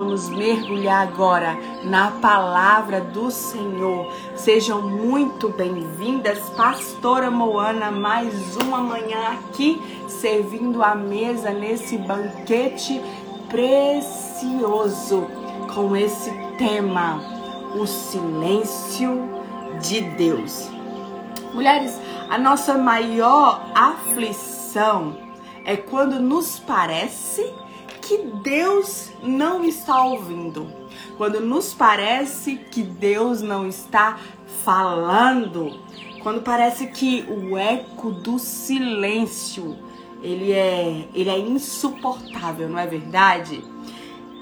Vamos mergulhar agora na palavra do Senhor. Sejam muito bem-vindas, Pastora Moana, mais uma manhã aqui, servindo a mesa nesse banquete precioso com esse tema: o silêncio de Deus. Mulheres, a nossa maior aflição é quando nos parece que Deus não está ouvindo, quando nos parece que Deus não está falando, quando parece que o eco do silêncio ele é, ele é insuportável, não é verdade?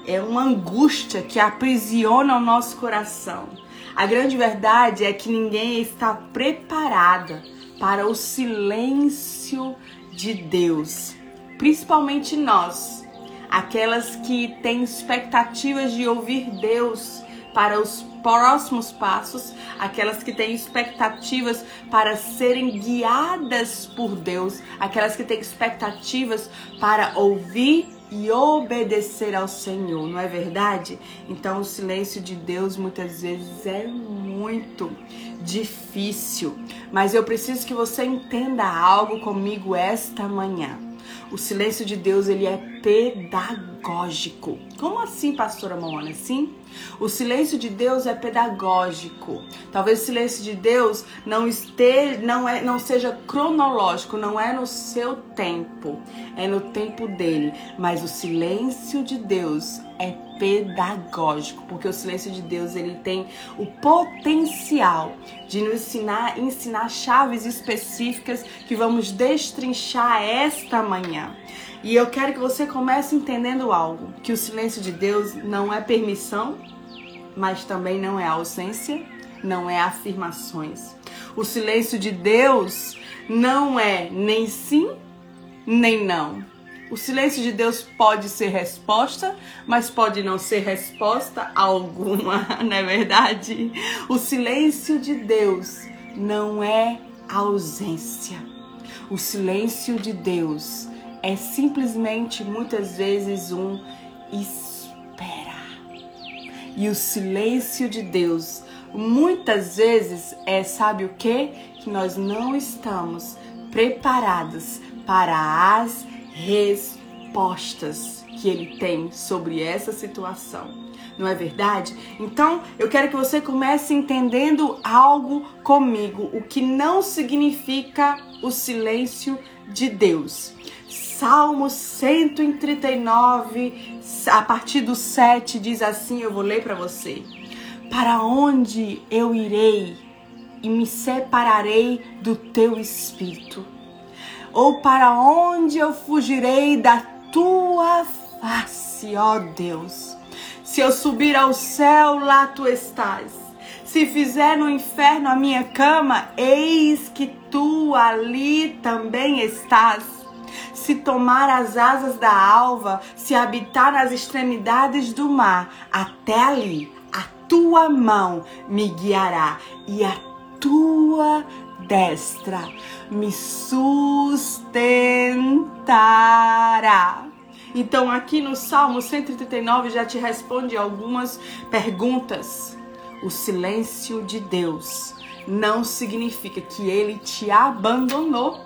É uma angústia que aprisiona o nosso coração. A grande verdade é que ninguém está preparada para o silêncio de Deus, principalmente nós aquelas que têm expectativas de ouvir Deus para os próximos passos, aquelas que têm expectativas para serem guiadas por Deus, aquelas que têm expectativas para ouvir e obedecer ao Senhor, não é verdade? Então, o silêncio de Deus muitas vezes é muito difícil, mas eu preciso que você entenda algo comigo esta manhã. O silêncio de Deus ele é pedagógico. Como assim, pastora Moana? Sim? O silêncio de Deus é pedagógico. Talvez o silêncio de Deus não esteja, não é, não seja cronológico, não é no seu tempo, é no tempo dele. Mas o silêncio de Deus é pedagógico, porque o silêncio de Deus ele tem o potencial de nos ensinar, ensinar chaves específicas que vamos destrinchar esta manhã. E eu quero que você comece entendendo algo: que o silêncio de Deus não é permissão, mas também não é ausência, não é afirmações. O silêncio de Deus não é nem sim, nem não. O silêncio de Deus pode ser resposta, mas pode não ser resposta alguma, não é verdade? O silêncio de Deus não é ausência. O silêncio de Deus é simplesmente muitas vezes um espera. E o silêncio de Deus muitas vezes é, sabe o que? Que nós não estamos preparados para as respostas que ele tem sobre essa situação. Não é verdade? Então, eu quero que você comece entendendo algo comigo, o que não significa o silêncio de Deus. Salmo 139, a partir do 7, diz assim: eu vou ler para você. Para onde eu irei e me separarei do teu espírito? Ou para onde eu fugirei da tua face, ó Deus? Se eu subir ao céu, lá tu estás. Se fizer no inferno a minha cama, eis que tu ali também estás se tomar as asas da alva, se habitar nas extremidades do mar, até ali a tua mão me guiará e a tua destra me sustentará. Então, aqui no Salmo 139 já te responde algumas perguntas. O silêncio de Deus não significa que ele te abandonou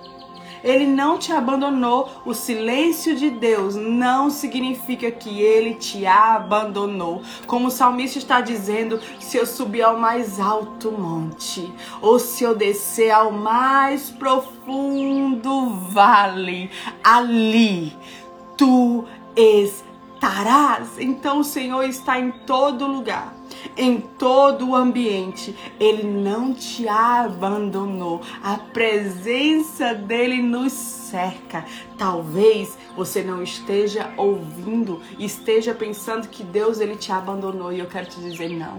ele não te abandonou. O silêncio de Deus não significa que ele te abandonou. Como o salmista está dizendo, se eu subir ao mais alto monte, ou se eu descer ao mais profundo vale, ali tu estarás. Então o Senhor está em todo lugar em todo o ambiente. Ele não te abandonou. A presença dele nos cerca. Talvez você não esteja ouvindo, esteja pensando que Deus ele te abandonou e eu quero te dizer não.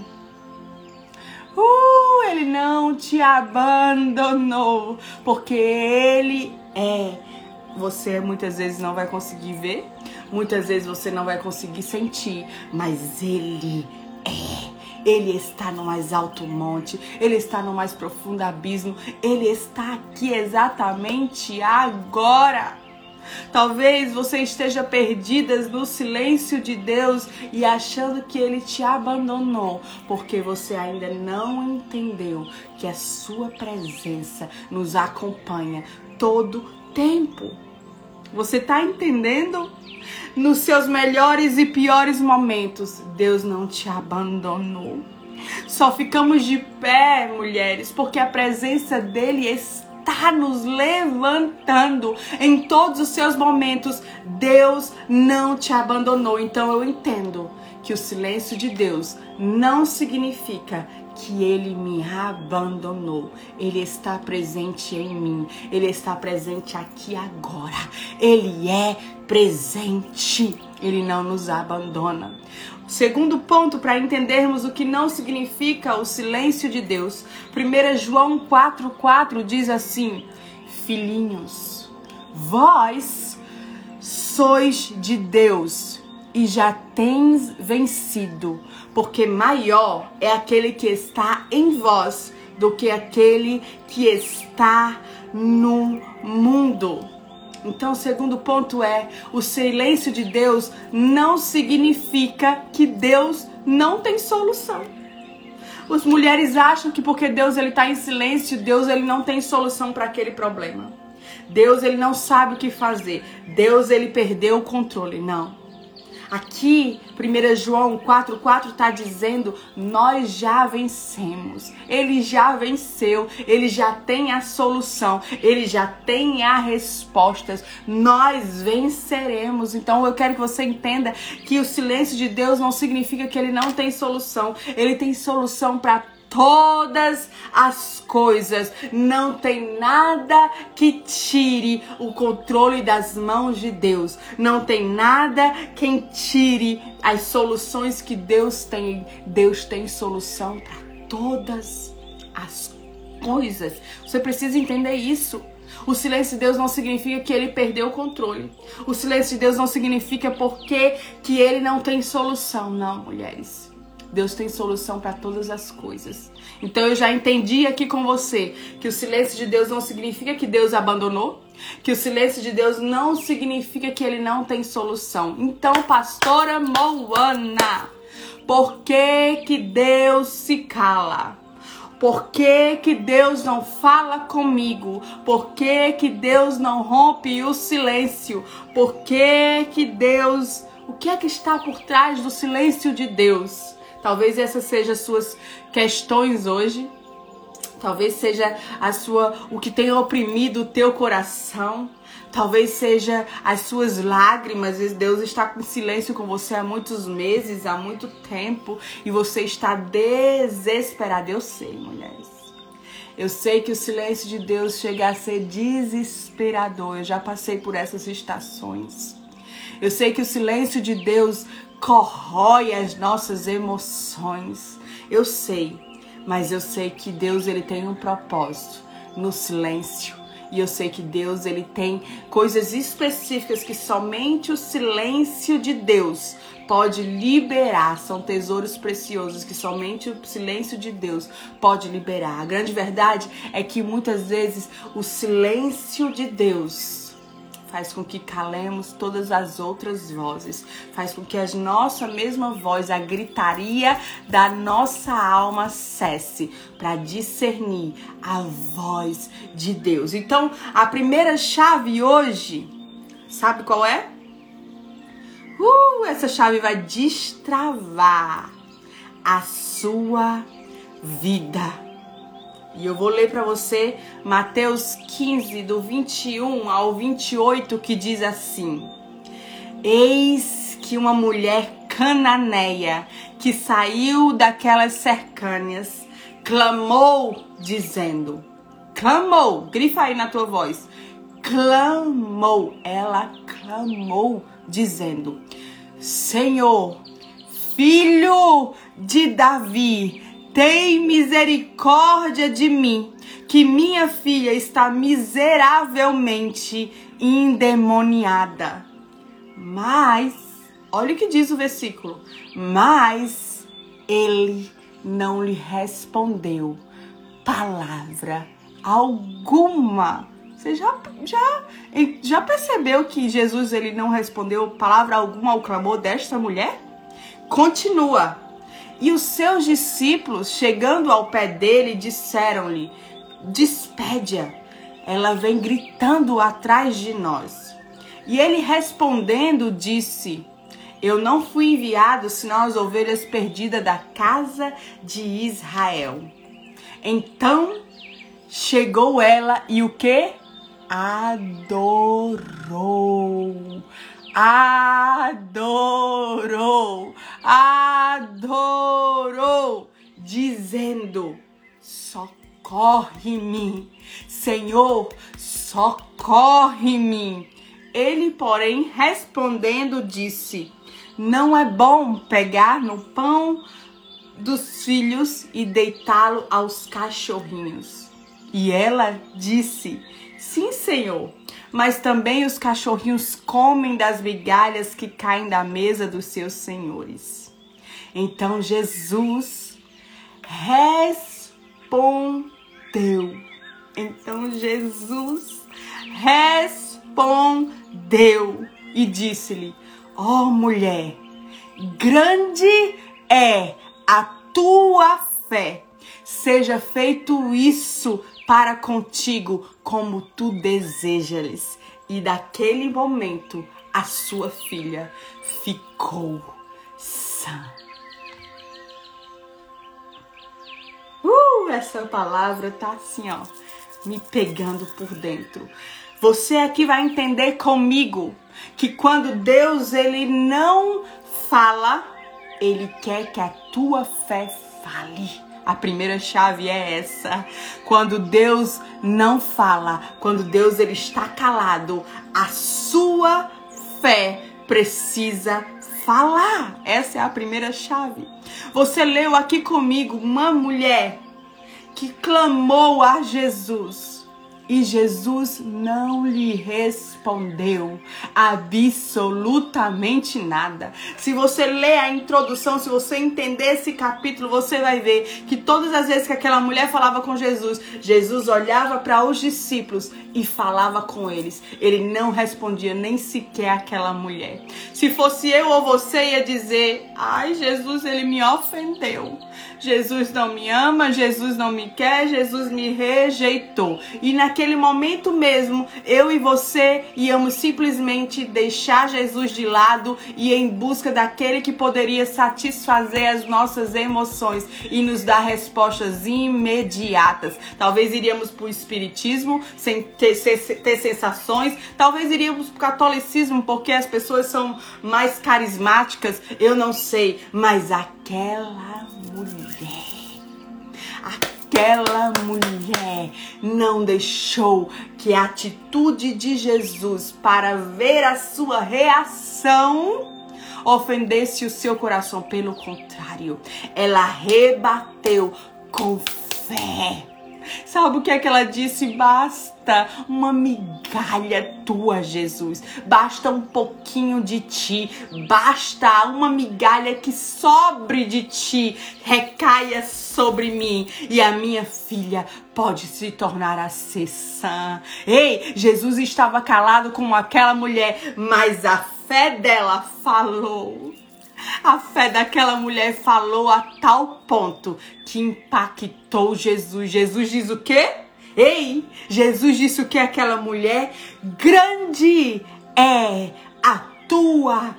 Uh, ele não te abandonou, porque ele é. Você muitas vezes não vai conseguir ver, muitas vezes você não vai conseguir sentir, mas ele é. Ele está no mais alto monte, ele está no mais profundo abismo, ele está aqui exatamente agora. Talvez você esteja perdida no silêncio de Deus e achando que Ele te abandonou, porque você ainda não entendeu que a Sua presença nos acompanha todo tempo. Você está entendendo? Nos seus melhores e piores momentos, Deus não te abandonou. Só ficamos de pé, mulheres, porque a presença dele está nos levantando em todos os seus momentos. Deus não te abandonou. Então eu entendo que o silêncio de Deus não significa que ele me abandonou. Ele está presente em mim. Ele está presente aqui agora. Ele é presente. Ele não nos abandona. Segundo ponto para entendermos o que não significa o silêncio de Deus. 1 João 4:4 diz assim: Filhinhos, vós sois de Deus e já tens vencido, porque maior é aquele que está em vós do que aquele que está no mundo. Então, o segundo ponto é: o silêncio de Deus não significa que Deus não tem solução. As mulheres acham que porque Deus ele está em silêncio, Deus ele não tem solução para aquele problema. Deus ele não sabe o que fazer. Deus ele perdeu o controle. Não. Aqui, 1 João 4,4 está dizendo: nós já vencemos. Ele já venceu, ele já tem a solução, ele já tem as respostas. Nós venceremos. Então eu quero que você entenda que o silêncio de Deus não significa que ele não tem solução. Ele tem solução para todas as coisas. Não tem nada que tire o controle das mãos de Deus. Não tem nada que tire as soluções que Deus tem. Deus tem solução para todas as coisas. Você precisa entender isso. O silêncio de Deus não significa que ele perdeu o controle. O silêncio de Deus não significa porque que ele não tem solução. Não, mulheres. Deus tem solução para todas as coisas. Então eu já entendi aqui com você que o silêncio de Deus não significa que Deus abandonou, que o silêncio de Deus não significa que ele não tem solução. Então, pastora Moana, por que que Deus se cala? Por que, que Deus não fala comigo? Por que, que Deus não rompe o silêncio? Por que, que Deus. O que é que está por trás do silêncio de Deus? Talvez essas sejam as suas questões hoje. Talvez seja a sua o que tem oprimido o teu coração. Talvez seja as suas lágrimas. Deus está em silêncio com você há muitos meses, há muito tempo, e você está desesperado. Eu sei, mulheres. Eu sei que o silêncio de Deus chega a ser desesperador. Eu já passei por essas estações. Eu sei que o silêncio de Deus corrói as nossas emoções. Eu sei, mas eu sei que Deus ele tem um propósito no silêncio. E eu sei que Deus ele tem coisas específicas que somente o silêncio de Deus pode liberar. São tesouros preciosos que somente o silêncio de Deus pode liberar. A grande verdade é que muitas vezes o silêncio de Deus faz com que calemos todas as outras vozes, faz com que a nossa mesma voz, a gritaria da nossa alma cesse para discernir a voz de Deus. Então, a primeira chave hoje, sabe qual é? Uh, essa chave vai destravar a sua vida. E eu vou ler para você Mateus 15, do 21 ao 28, que diz assim: Eis que uma mulher cananeia que saiu daquelas cercâneas clamou, dizendo: Clamou, grifa aí na tua voz. Clamou, ela clamou, dizendo: Senhor, filho de Davi, tem misericórdia de mim, que minha filha está miseravelmente endemoniada. Mas, olha o que diz o versículo: Mas ele não lhe respondeu palavra alguma. Você já, já, já percebeu que Jesus ele não respondeu palavra alguma ao clamor desta mulher? Continua. E os seus discípulos, chegando ao pé dele, disseram-lhe: Despede-a, ela vem gritando atrás de nós. E ele respondendo disse: Eu não fui enviado senão as ovelhas perdidas da casa de Israel. Então chegou ela e o que? Adorou. Adorou. Adorou. Dizendo: Socorre-me. Senhor, socorre-me. Ele, porém, respondendo, disse: Não é bom pegar no pão dos filhos e deitá-lo aos cachorrinhos. E ela disse: Sim, Senhor. Mas também os cachorrinhos comem das migalhas que caem da mesa dos seus senhores. Então Jesus respondeu. Então Jesus respondeu e disse-lhe: Ó oh, mulher, grande é a tua fé. Seja feito isso para contigo como tu desejas. E daquele momento a sua filha ficou sã. Uh, essa palavra tá assim, ó, me pegando por dentro. Você aqui vai entender comigo que quando Deus ele não fala, ele quer que a tua fé fale. A primeira chave é essa. Quando Deus não fala, quando Deus ele está calado, a sua fé precisa falar. Essa é a primeira chave. Você leu aqui comigo uma mulher que clamou a Jesus e Jesus não lhe respondeu absolutamente nada. Se você ler a introdução, se você entender esse capítulo, você vai ver que todas as vezes que aquela mulher falava com Jesus, Jesus olhava para os discípulos e falava com eles. Ele não respondia nem sequer aquela mulher. Se fosse eu ou você, ia dizer: Ai, Jesus, ele me ofendeu. Jesus não me ama, Jesus não me quer, Jesus me rejeitou. E naquele momento mesmo, eu e você íamos simplesmente deixar Jesus de lado e em busca daquele que poderia satisfazer as nossas emoções e nos dar respostas imediatas. Talvez iríamos para o espiritismo sem ter, ter sensações, talvez iríamos para o catolicismo porque as pessoas são mais carismáticas, eu não sei, mas aquela mulher, aquela mulher não deixou que a atitude de Jesus para ver a sua reação ofendesse o seu coração. Pelo contrário, ela rebateu com fé Sabe o que é que ela disse? Basta uma migalha tua, Jesus. Basta um pouquinho de ti. Basta uma migalha que sobre de ti, recaia sobre mim e a minha filha pode se tornar a ser sã. Ei, Jesus estava calado como aquela mulher, mas a fé dela falou. A fé daquela mulher falou a tal ponto que impactou Jesus. Jesus diz o quê? Ei, Jesus disse o que aquela mulher? Grande é a tua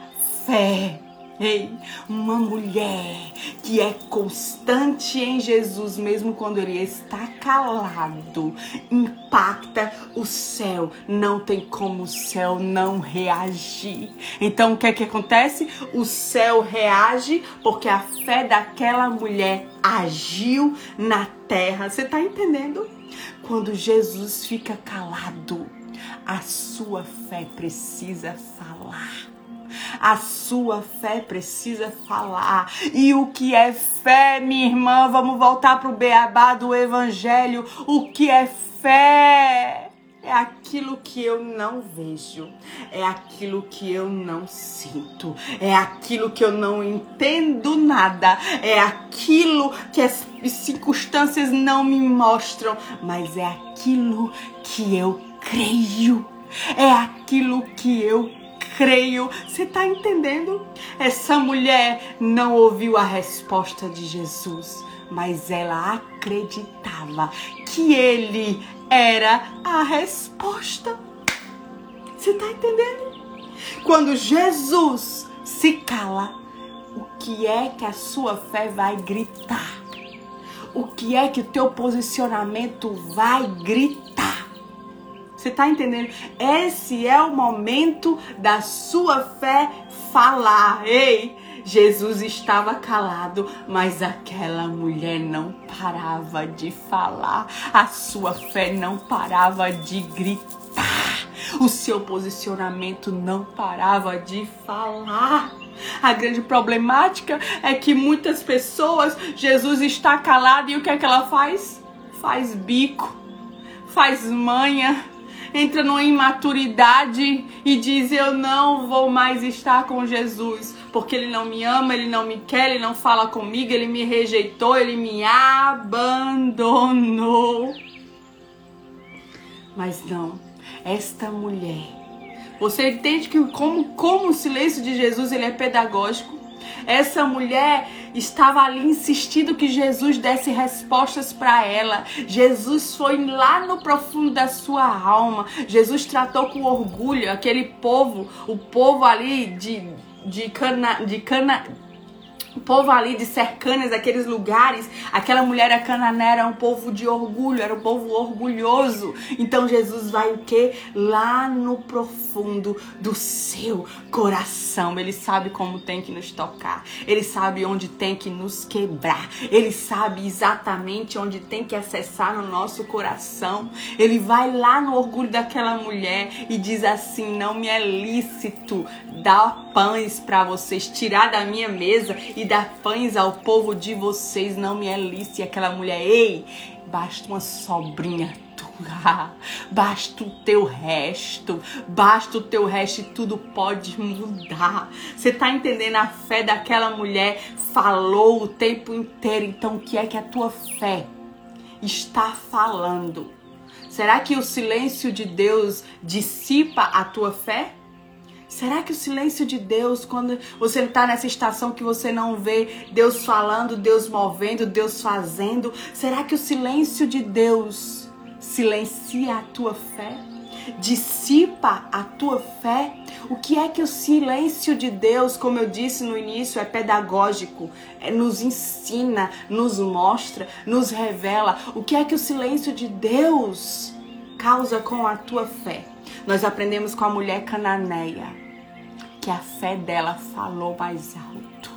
fé. Ei, uma mulher que é constante em Jesus, mesmo quando ele está calado, impacta o céu. Não tem como o céu não reagir. Então o que é que acontece? O céu reage porque a fé daquela mulher agiu na terra. Você está entendendo? Quando Jesus fica calado, a sua fé precisa falar. A sua fé precisa falar. E o que é fé, minha irmã? Vamos voltar para o beabá do evangelho. O que é fé? É aquilo que eu não vejo, é aquilo que eu não sinto, é aquilo que eu não entendo nada, é aquilo que as circunstâncias não me mostram, mas é aquilo que eu creio. É aquilo que eu creio. Você está entendendo? Essa mulher não ouviu a resposta de Jesus, mas ela acreditava que ele era a resposta. Você está entendendo? Quando Jesus se cala, o que é que a sua fé vai gritar? O que é que o teu posicionamento vai gritar? Você está entendendo? Esse é o momento da sua fé falar. Ei, Jesus estava calado, mas aquela mulher não parava de falar. A sua fé não parava de gritar. O seu posicionamento não parava de falar. A grande problemática é que muitas pessoas, Jesus está calado e o que é que ela faz? Faz bico, faz manha, entra numa imaturidade e diz: Eu não vou mais estar com Jesus, porque Ele não me ama, Ele não me quer, Ele não fala comigo, Ele me rejeitou, Ele me abandonou. Mas não, esta mulher você entende que como, como o silêncio de Jesus ele é pedagógico? Essa mulher estava ali insistindo que Jesus desse respostas para ela. Jesus foi lá no profundo da sua alma. Jesus tratou com orgulho aquele povo, o povo ali de, de cana, de cana, o povo ali de cercanas, aqueles lugares, aquela mulher a canané era um povo de orgulho, era um povo orgulhoso. Então Jesus vai o que? Lá no profundo do seu coração. Ele sabe como tem que nos tocar. Ele sabe onde tem que nos quebrar. Ele sabe exatamente onde tem que acessar no nosso coração. Ele vai lá no orgulho daquela mulher e diz assim: "Não me é lícito dar pães para vocês, tirar da minha mesa e dar pães ao povo de vocês não me é lícito. E aquela mulher, ei, basta uma sobrinha tua, basta o teu resto, basta o teu resto e tudo pode mudar. Você tá entendendo? A fé daquela mulher falou o tempo inteiro. Então, o que é que a tua fé está falando? Será que o silêncio de Deus dissipa a tua fé? Será que o silêncio de Deus, quando você está nessa estação que você não vê Deus falando, Deus movendo, Deus fazendo, será que o silêncio de Deus silencia a tua fé? Dissipa a tua fé? O que é que o silêncio de Deus, como eu disse no início, é pedagógico, é, nos ensina, nos mostra, nos revela. O que é que o silêncio de Deus causa com a tua fé? Nós aprendemos com a mulher cananeia que a fé dela falou mais alto,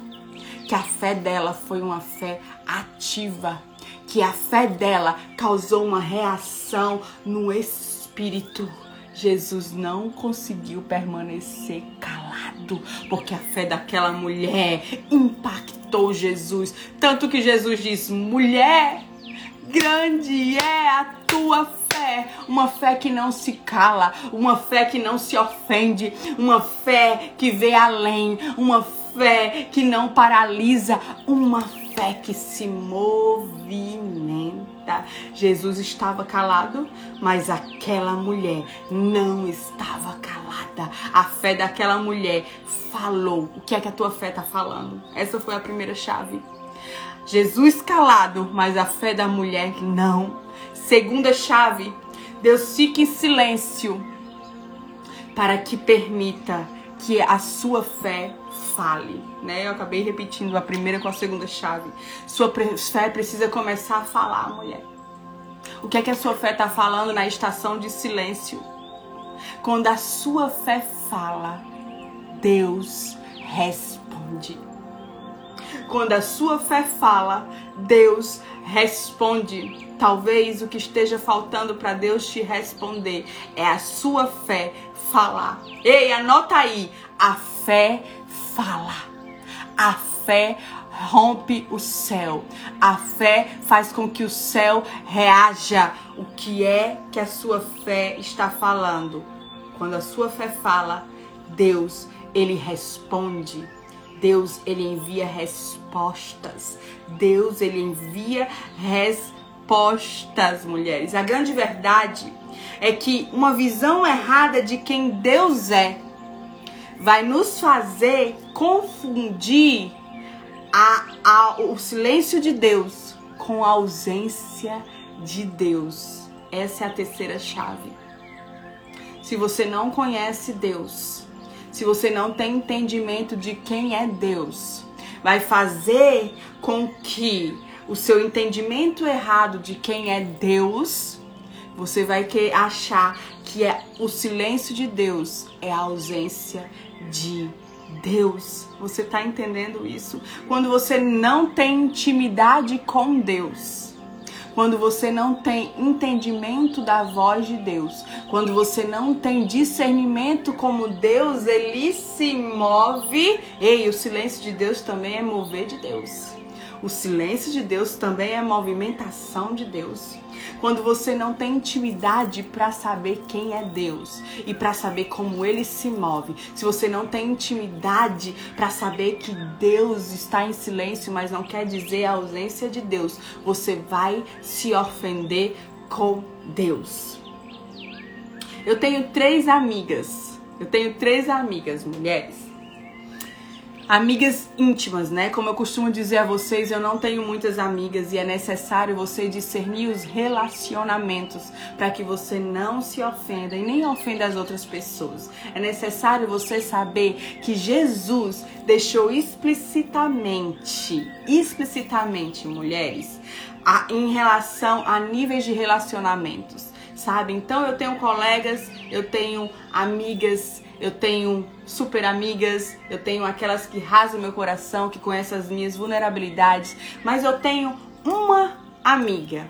que a fé dela foi uma fé ativa, que a fé dela causou uma reação no espírito. Jesus não conseguiu permanecer calado, porque a fé daquela mulher impactou Jesus. Tanto que Jesus diz: mulher, grande é a tua fé uma fé que não se cala, uma fé que não se ofende, uma fé que vê além, uma fé que não paralisa, uma fé que se movimenta. Jesus estava calado, mas aquela mulher não estava calada. A fé daquela mulher falou. O que é que a tua fé está falando? Essa foi a primeira chave. Jesus calado, mas a fé da mulher não. Segunda chave, Deus fica em silêncio para que permita que a sua fé fale, né? Eu acabei repetindo a primeira com a segunda chave. Sua fé precisa começar a falar, mulher. O que é que a sua fé está falando na estação de silêncio? Quando a sua fé fala, Deus responde. Quando a sua fé fala, Deus responde. Talvez o que esteja faltando para Deus te responder é a sua fé falar. Ei, anota aí. A fé fala. A fé rompe o céu. A fé faz com que o céu reaja. O que é que a sua fé está falando? Quando a sua fé fala, Deus, ele responde. Deus, ele envia respostas. Deus, ele envia respostas respostas, mulheres. A grande verdade é que uma visão errada de quem Deus é vai nos fazer confundir a, a, o silêncio de Deus com a ausência de Deus. Essa é a terceira chave. Se você não conhece Deus, se você não tem entendimento de quem é Deus, vai fazer com que o seu entendimento errado de quem é Deus, você vai que achar que é o silêncio de Deus é a ausência de Deus. Você está entendendo isso? Quando você não tem intimidade com Deus, quando você não tem entendimento da voz de Deus, quando você não tem discernimento como Deus, ele se move. Ei, o silêncio de Deus também é mover de Deus. O silêncio de Deus também é movimentação de Deus. Quando você não tem intimidade para saber quem é Deus e para saber como ele se move. Se você não tem intimidade para saber que Deus está em silêncio, mas não quer dizer a ausência de Deus, você vai se ofender com Deus. Eu tenho três amigas. Eu tenho três amigas mulheres Amigas íntimas, né? Como eu costumo dizer a vocês, eu não tenho muitas amigas e é necessário você discernir os relacionamentos para que você não se ofenda e nem ofenda as outras pessoas. É necessário você saber que Jesus deixou explicitamente, explicitamente, mulheres, a, em relação a níveis de relacionamentos, sabe? Então eu tenho colegas, eu tenho amigas eu tenho super amigas, eu tenho aquelas que rasam meu coração, que conhecem as minhas vulnerabilidades, mas eu tenho uma amiga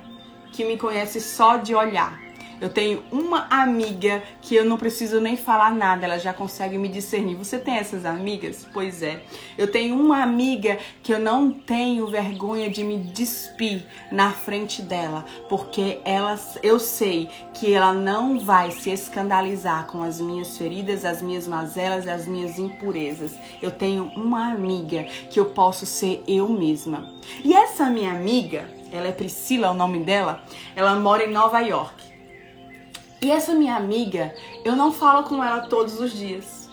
que me conhece só de olhar. Eu tenho uma amiga que eu não preciso nem falar nada, ela já consegue me discernir. Você tem essas amigas? Pois é. Eu tenho uma amiga que eu não tenho vergonha de me despir na frente dela, porque ela eu sei que ela não vai se escandalizar com as minhas feridas, as minhas mazelas as minhas impurezas. Eu tenho uma amiga que eu posso ser eu mesma. E essa minha amiga, ela é Priscila, o nome dela, ela mora em Nova York. E essa minha amiga, eu não falo com ela todos os dias.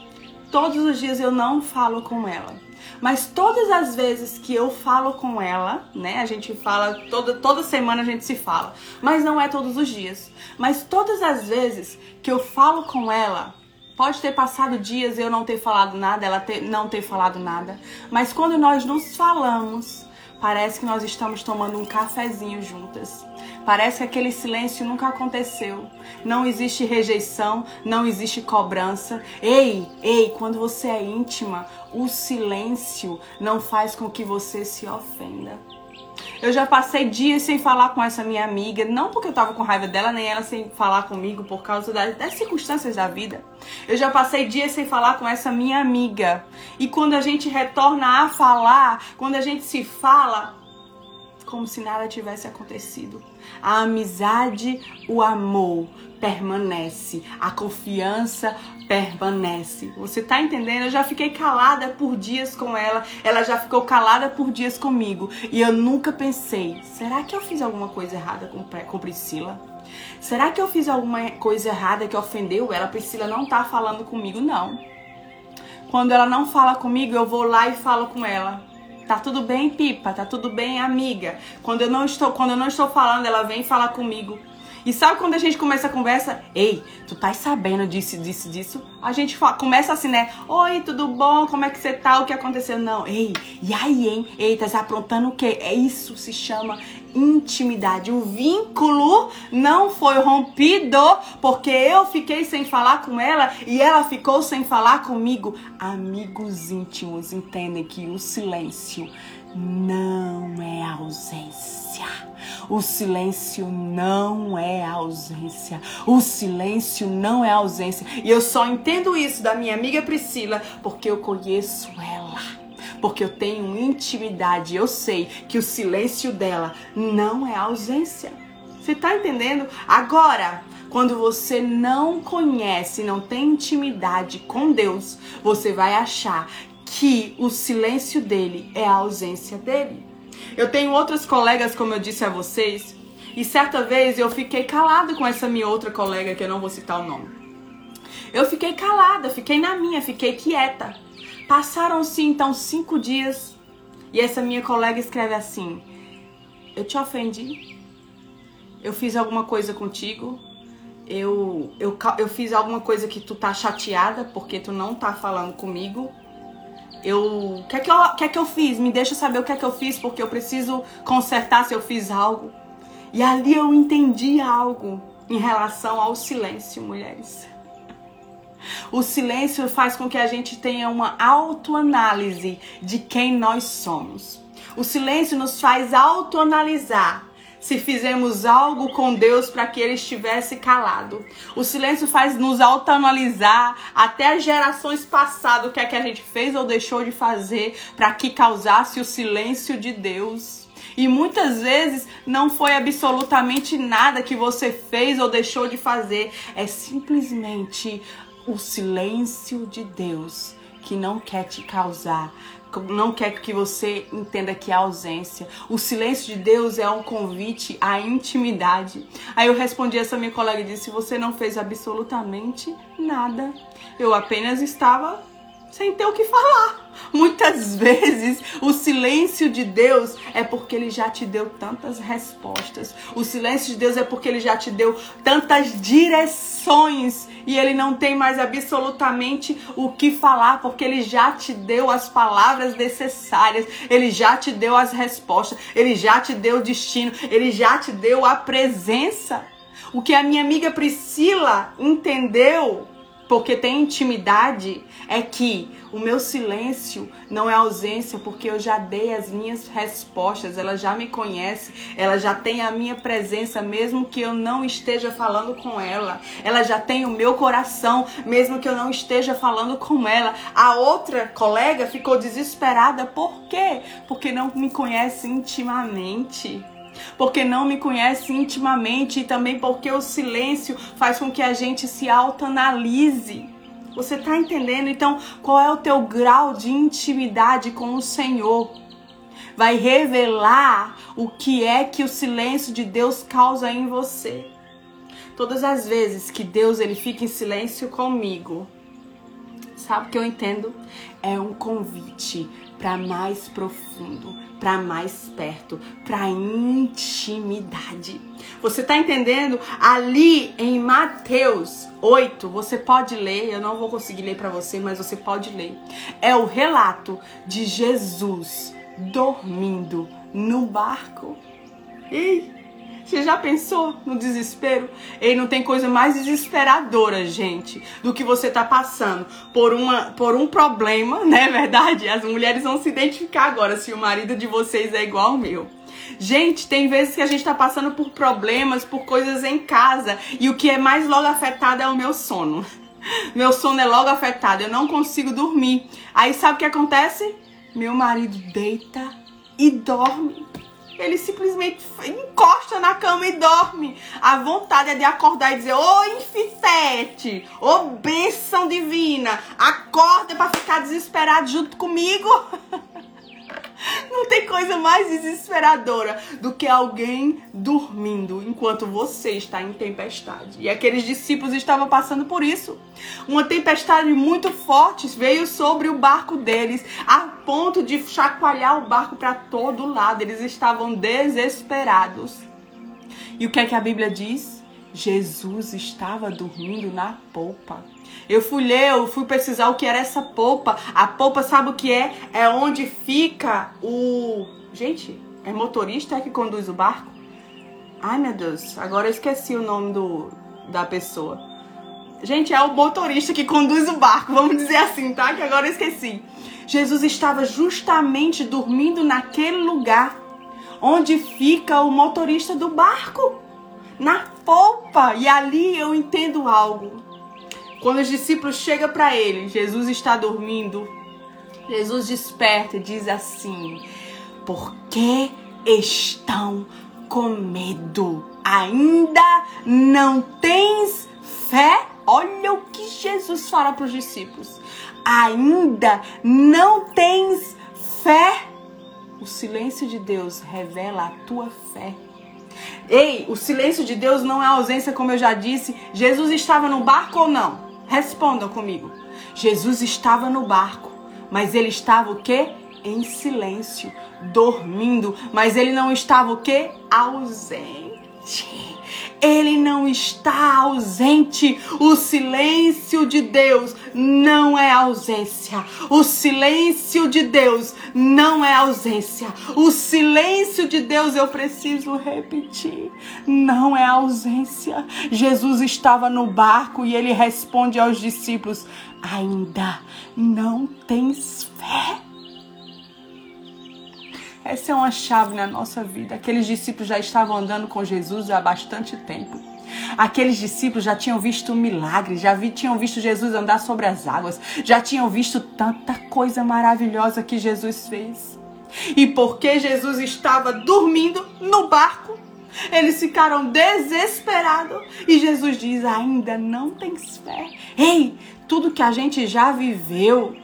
Todos os dias eu não falo com ela. Mas todas as vezes que eu falo com ela, né? A gente fala toda toda semana a gente se fala, mas não é todos os dias. Mas todas as vezes que eu falo com ela, Pode ter passado dias eu não ter falado nada, ela ter, não ter falado nada. Mas quando nós nos falamos, parece que nós estamos tomando um cafezinho juntas. Parece que aquele silêncio nunca aconteceu. Não existe rejeição, não existe cobrança. Ei, ei, quando você é íntima, o silêncio não faz com que você se ofenda. Eu já passei dias sem falar com essa minha amiga, não porque eu tava com raiva dela, nem ela sem falar comigo por causa das, das circunstâncias da vida. Eu já passei dias sem falar com essa minha amiga. E quando a gente retorna a falar, quando a gente se fala, como se nada tivesse acontecido. A amizade, o amor permanece, a confiança permanece. Você tá entendendo? Eu já fiquei calada por dias com ela, ela já ficou calada por dias comigo e eu nunca pensei: será que eu fiz alguma coisa errada com, com Priscila? Será que eu fiz alguma coisa errada que ofendeu ela? Priscila não tá falando comigo, não. Quando ela não fala comigo, eu vou lá e falo com ela. Tá tudo bem, Pipa? Tá tudo bem, amiga? Quando eu não estou, quando eu não estou falando, ela vem falar comigo. E sabe quando a gente começa a conversa? Ei, tu tá sabendo disso, disso, disso? A gente fala, começa assim, né? Oi, tudo bom? Como é que você tá? O que aconteceu? Não. Ei, e aí, hein? Ei, tá aprontando o quê? É isso se chama intimidade. O vínculo não foi rompido porque eu fiquei sem falar com ela e ela ficou sem falar comigo. Amigos íntimos entendem que o silêncio não é ausência. O silêncio não é ausência. O silêncio não é ausência. E eu só entendo isso da minha amiga Priscila porque eu conheço ela. Porque eu tenho intimidade. Eu sei que o silêncio dela não é ausência. Você tá entendendo? Agora, quando você não conhece, não tem intimidade com Deus, você vai achar que o silêncio dele é a ausência dele. Eu tenho outros colegas, como eu disse a vocês, E certa vez eu fiquei calada com essa minha outra colega, que eu não vou citar o nome. Eu fiquei calada, fiquei na minha, fiquei quieta. Passaram-se então cinco dias e essa minha colega escreve assim: Eu te ofendi? Eu fiz alguma coisa contigo? Eu, eu, eu fiz alguma coisa que tu tá chateada porque tu não tá falando comigo? Eu, o que é que eu, que é que eu fiz? Me deixa saber o que é que eu fiz porque eu preciso consertar se eu fiz algo. E ali eu entendi algo em relação ao silêncio, mulheres. O silêncio faz com que a gente tenha uma autoanálise de quem nós somos. O silêncio nos faz autoanalisar se fizemos algo com Deus para que ele estivesse calado. O silêncio faz nos autoanalisar até as gerações passadas o que é que a gente fez ou deixou de fazer para que causasse o silêncio de Deus. E muitas vezes não foi absolutamente nada que você fez ou deixou de fazer, é simplesmente o silêncio de Deus que não quer te causar, não quer que você entenda que é ausência. O silêncio de Deus é um convite à intimidade. Aí eu respondi essa minha colega e disse: Você não fez absolutamente nada. Eu apenas estava sem ter o que falar. Muitas vezes o silêncio de Deus é porque ele já te deu tantas respostas. O silêncio de Deus é porque ele já te deu tantas direções e ele não tem mais absolutamente o que falar, porque ele já te deu as palavras necessárias, ele já te deu as respostas, ele já te deu o destino, ele já te deu a presença. O que a minha amiga Priscila entendeu porque tem intimidade, é que o meu silêncio não é ausência, porque eu já dei as minhas respostas, ela já me conhece, ela já tem a minha presença, mesmo que eu não esteja falando com ela. Ela já tem o meu coração, mesmo que eu não esteja falando com ela. A outra colega ficou desesperada, por quê? Porque não me conhece intimamente porque não me conhece intimamente e também porque o silêncio faz com que a gente se autoanalise. Você está entendendo? Então, qual é o teu grau de intimidade com o Senhor? Vai revelar o que é que o silêncio de Deus causa em você. Todas as vezes que Deus ele fica em silêncio comigo, sabe o que eu entendo? É um convite para mais profundo, para mais perto, para intimidade. Você está entendendo? Ali em Mateus 8, você pode ler, eu não vou conseguir ler para você, mas você pode ler. É o relato de Jesus dormindo no barco. Ei, você já pensou no desespero? E não tem coisa mais desesperadora, gente, do que você tá passando por, uma, por um problema, né? Verdade? As mulheres vão se identificar agora se o marido de vocês é igual ao meu. Gente, tem vezes que a gente tá passando por problemas, por coisas em casa, e o que é mais logo afetado é o meu sono. Meu sono é logo afetado, eu não consigo dormir. Aí sabe o que acontece? Meu marido deita e dorme. Ele simplesmente encosta na cama e dorme. A vontade é de acordar e dizer: Ô infitete, ô bênção divina, acorda para ficar desesperado junto comigo. Não tem coisa mais desesperadora do que alguém dormindo enquanto você está em tempestade. E aqueles discípulos estavam passando por isso. Uma tempestade muito forte veio sobre o barco deles, a ponto de chacoalhar o barco para todo lado. Eles estavam desesperados. E o que é que a Bíblia diz? Jesus estava dormindo na polpa. Eu fui ler, eu fui pesquisar o que era essa polpa. A polpa, sabe o que é? É onde fica o. Gente, é motorista que conduz o barco? Ai meu Deus, agora eu esqueci o nome do, da pessoa. Gente, é o motorista que conduz o barco, vamos dizer assim, tá? Que agora eu esqueci. Jesus estava justamente dormindo naquele lugar onde fica o motorista do barco, na polpa. E ali eu entendo algo. Quando os discípulos chegam para ele, Jesus está dormindo. Jesus desperta e diz assim: Por que estão com medo? Ainda não tens fé? Olha o que Jesus fala para os discípulos. Ainda não tens fé? O silêncio de Deus revela a tua fé. Ei, o silêncio de Deus não é ausência, como eu já disse. Jesus estava no barco ou não? Respondam comigo. Jesus estava no barco, mas ele estava o quê? Em silêncio, dormindo, mas ele não estava o quê? Ausente. Ele não está ausente. O silêncio de Deus não é ausência. O silêncio de Deus não é ausência. O silêncio de Deus, eu preciso repetir, não é ausência. Jesus estava no barco e ele responde aos discípulos: Ainda não tens fé? Essa é uma chave na nossa vida. Aqueles discípulos já estavam andando com Jesus há bastante tempo. Aqueles discípulos já tinham visto milagres, já vi, tinham visto Jesus andar sobre as águas, já tinham visto tanta coisa maravilhosa que Jesus fez. E porque Jesus estava dormindo no barco, eles ficaram desesperados. E Jesus diz: Ainda não tens fé. Ei, tudo que a gente já viveu,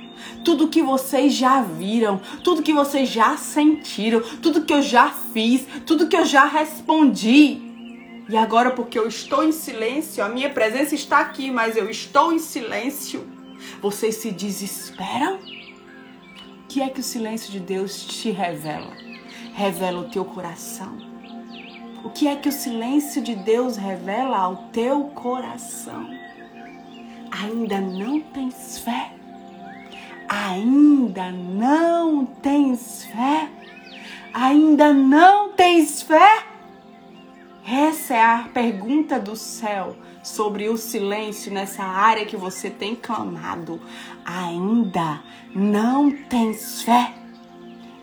tudo que vocês já viram, tudo que vocês já sentiram, tudo que eu já fiz, tudo que eu já respondi. E agora, porque eu estou em silêncio, a minha presença está aqui, mas eu estou em silêncio, vocês se desesperam? O que é que o silêncio de Deus te revela? Revela o teu coração. O que é que o silêncio de Deus revela ao teu coração? Ainda não tens fé? Ainda não tens fé? Ainda não tens fé? Essa é a pergunta do céu sobre o silêncio nessa área que você tem clamado. Ainda não tens fé?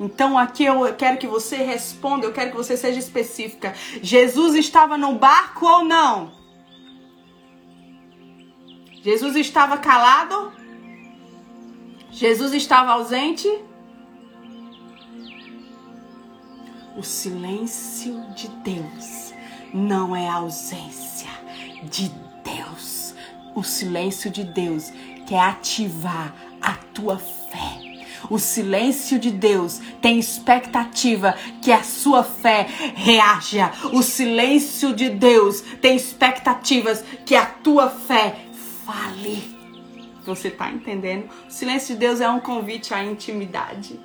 Então aqui eu quero que você responda, eu quero que você seja específica. Jesus estava no barco ou não? Jesus estava calado? Jesus estava ausente? O silêncio de Deus não é ausência de Deus. O silêncio de Deus quer ativar a tua fé. O silêncio de Deus tem expectativa que a sua fé reaja. O silêncio de Deus tem expectativas que a tua fé fale. Você está entendendo? O silêncio de Deus é um convite à intimidade.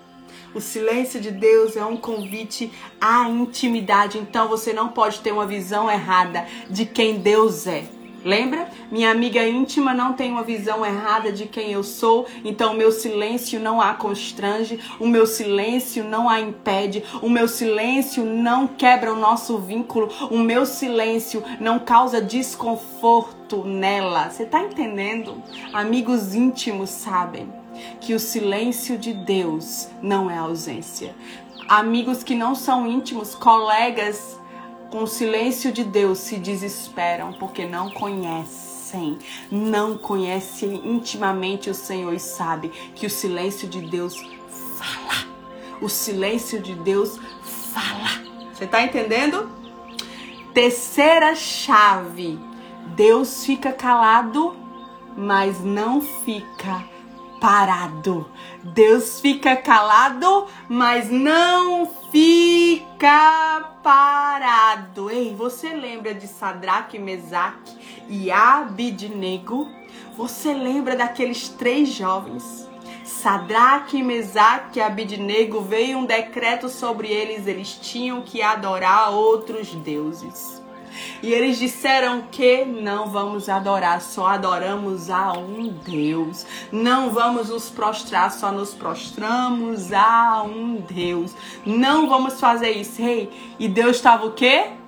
O silêncio de Deus é um convite à intimidade. Então você não pode ter uma visão errada de quem Deus é. Lembra? Minha amiga íntima não tem uma visão errada de quem eu sou, então o meu silêncio não a constrange, o meu silêncio não a impede, o meu silêncio não quebra o nosso vínculo, o meu silêncio não causa desconforto nela. Você tá entendendo? Amigos íntimos sabem que o silêncio de Deus não é ausência. Amigos que não são íntimos, colegas com o silêncio de Deus se desesperam porque não conhecem, não conhecem intimamente o Senhor e sabe que o silêncio de Deus fala. O silêncio de Deus fala. Você está entendendo? Terceira chave. Deus fica calado, mas não fica parado. Deus fica calado, mas não fica parado. Ei, você lembra de Sadraque, Mesaque e Abidnego? Você lembra daqueles três jovens? Sadraque, Mesaque e Abidnego veio um decreto sobre eles, eles tinham que adorar outros deuses. E eles disseram que não vamos adorar, só adoramos a um Deus. Não vamos nos prostrar, só nos prostramos a um Deus. Não vamos fazer isso. Ei, e Deus estava o quê?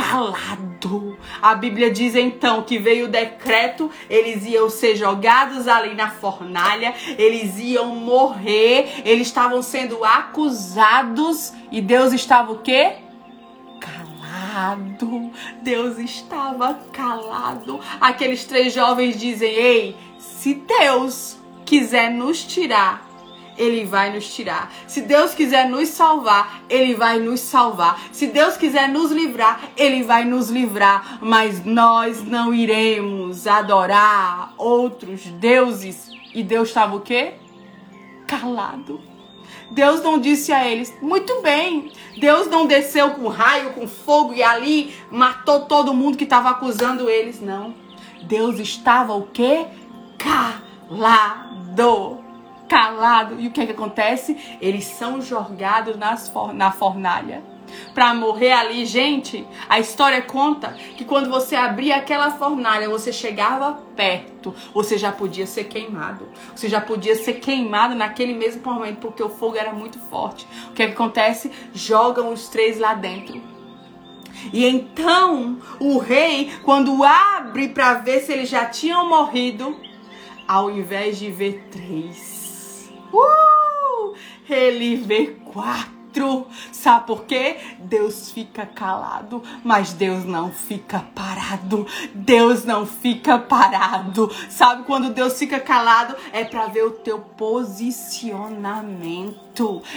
Calado. A Bíblia diz então que veio o decreto, eles iam ser jogados ali na fornalha, eles iam morrer, eles estavam sendo acusados e Deus estava o quê? Calado. Deus estava calado. Aqueles três jovens dizem: "Ei, se Deus quiser nos tirar ele vai nos tirar. Se Deus quiser nos salvar, Ele vai nos salvar. Se Deus quiser nos livrar, Ele vai nos livrar. Mas nós não iremos adorar outros deuses. E Deus estava o quê? Calado. Deus não disse a eles, muito bem. Deus não desceu com raio, com fogo e ali matou todo mundo que estava acusando eles, não. Deus estava o quê? Calado. Calado. E o que, é que acontece? Eles são jogados nas na fornalha para morrer ali. Gente, a história conta que quando você abria aquela fornalha, você chegava perto, você já podia ser queimado. Você já podia ser queimado naquele mesmo momento, porque o fogo era muito forte. O que, é que acontece? Jogam os três lá dentro. E então o rei, quando abre para ver se eles já tinham morrido, ao invés de ver três, uh, ele vê quatro. Sabe por quê? Deus fica calado, mas Deus não fica parado. Deus não fica parado. Sabe quando Deus fica calado? É para ver o teu posicionamento.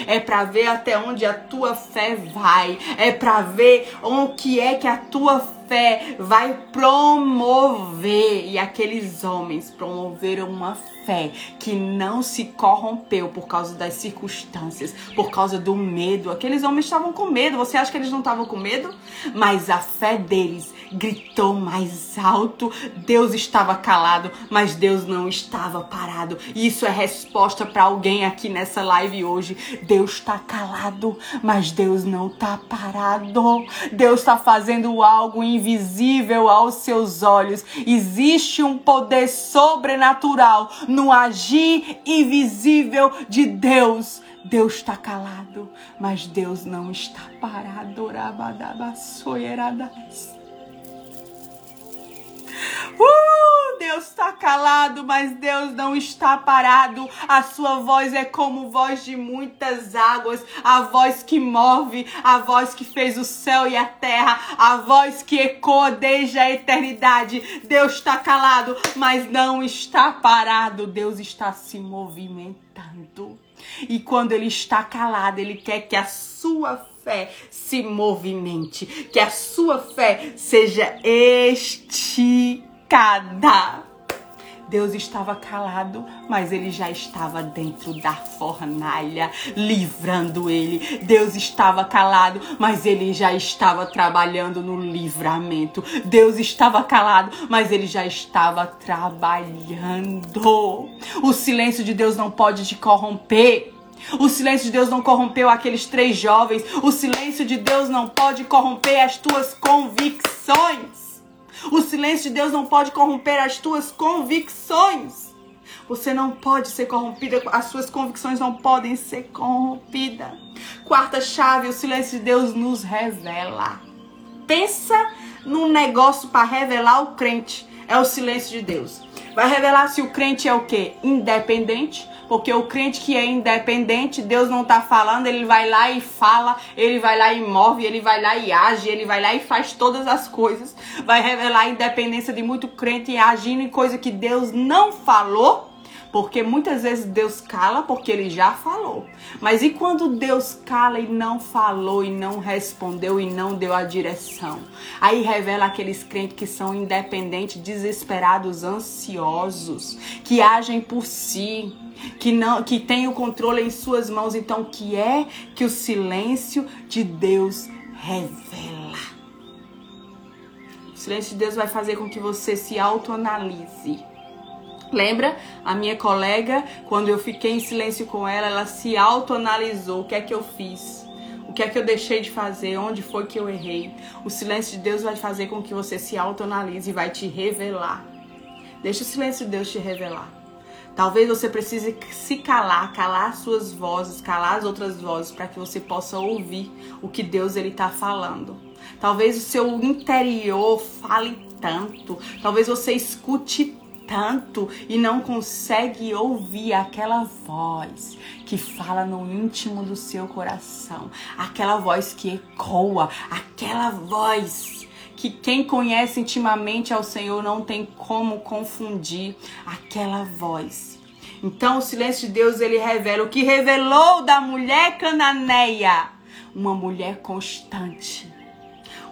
É para ver até onde a tua fé vai. É para ver o que é que a tua fé vai promover. E aqueles homens promoveram uma fé que não se corrompeu por causa das circunstâncias, por causa do medo. Aqueles homens estavam com medo. Você acha que eles não estavam com medo? Mas a fé deles gritou mais alto. Deus estava calado, mas Deus não estava parado. Isso é resposta para alguém aqui nessa live hoje. Deus está calado, mas Deus não está parado. Deus está fazendo algo invisível aos seus olhos. Existe um poder sobrenatural no agir invisível de Deus. Deus está calado, mas Deus não está parado. Uh, Deus está calado, mas Deus não está parado. A sua voz é como voz de muitas águas, a voz que move, a voz que fez o céu e a terra, a voz que ecoa desde a eternidade. Deus está calado, mas não está parado. Deus está se movimentando. E quando ele está calado, ele quer que a sua fé se movimente, que a sua fé seja esticada cada. Deus estava calado, mas ele já estava dentro da fornalha, livrando ele. Deus estava calado, mas ele já estava trabalhando no livramento. Deus estava calado, mas ele já estava trabalhando. O silêncio de Deus não pode te corromper. O silêncio de Deus não corrompeu aqueles três jovens. O silêncio de Deus não pode corromper as tuas convicções. O silêncio de Deus não pode corromper as tuas convicções. Você não pode ser corrompida, as suas convicções não podem ser corrompidas. Quarta chave, o silêncio de Deus nos revela. Pensa num negócio para revelar o crente, é o silêncio de Deus. Vai revelar se o crente é o quê? Independente porque o crente que é independente, Deus não está falando, ele vai lá e fala, ele vai lá e move, ele vai lá e age, ele vai lá e faz todas as coisas. Vai revelar a independência de muito crente agindo em coisa que Deus não falou porque muitas vezes Deus cala porque ele já falou. Mas e quando Deus cala e não falou e não respondeu e não deu a direção? Aí revela aqueles crentes que são independentes, desesperados, ansiosos, que agem por si, que não que tem o controle em suas mãos. Então, que é que o silêncio de Deus revela? O silêncio de Deus vai fazer com que você se autoanalise Lembra? A minha colega, quando eu fiquei em silêncio com ela, ela se autoanalisou. O que é que eu fiz? O que é que eu deixei de fazer? Onde foi que eu errei? O silêncio de Deus vai fazer com que você se autoanalise e vai te revelar. Deixa o silêncio de Deus te revelar. Talvez você precise se calar, calar suas vozes, calar as outras vozes para que você possa ouvir o que Deus ele está falando. Talvez o seu interior fale tanto, talvez você escute tanto e não consegue ouvir aquela voz que fala no íntimo do seu coração, aquela voz que ecoa, aquela voz que quem conhece intimamente ao Senhor não tem como confundir aquela voz. Então o silêncio de Deus ele revela o que revelou da mulher cananeia, uma mulher constante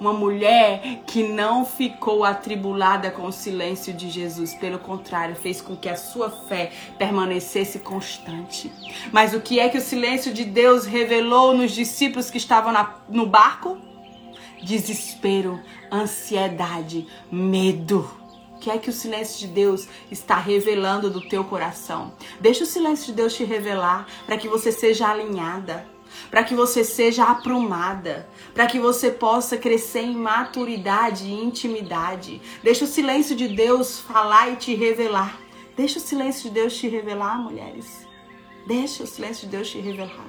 uma mulher que não ficou atribulada com o silêncio de Jesus, pelo contrário, fez com que a sua fé permanecesse constante. Mas o que é que o silêncio de Deus revelou nos discípulos que estavam na, no barco? Desespero, ansiedade, medo. O que é que o silêncio de Deus está revelando do teu coração? Deixa o silêncio de Deus te revelar para que você seja alinhada para que você seja aprumada, para que você possa crescer em maturidade e intimidade. Deixa o silêncio de Deus falar e te revelar. Deixa o silêncio de Deus te revelar, mulheres. Deixa o silêncio de Deus te revelar.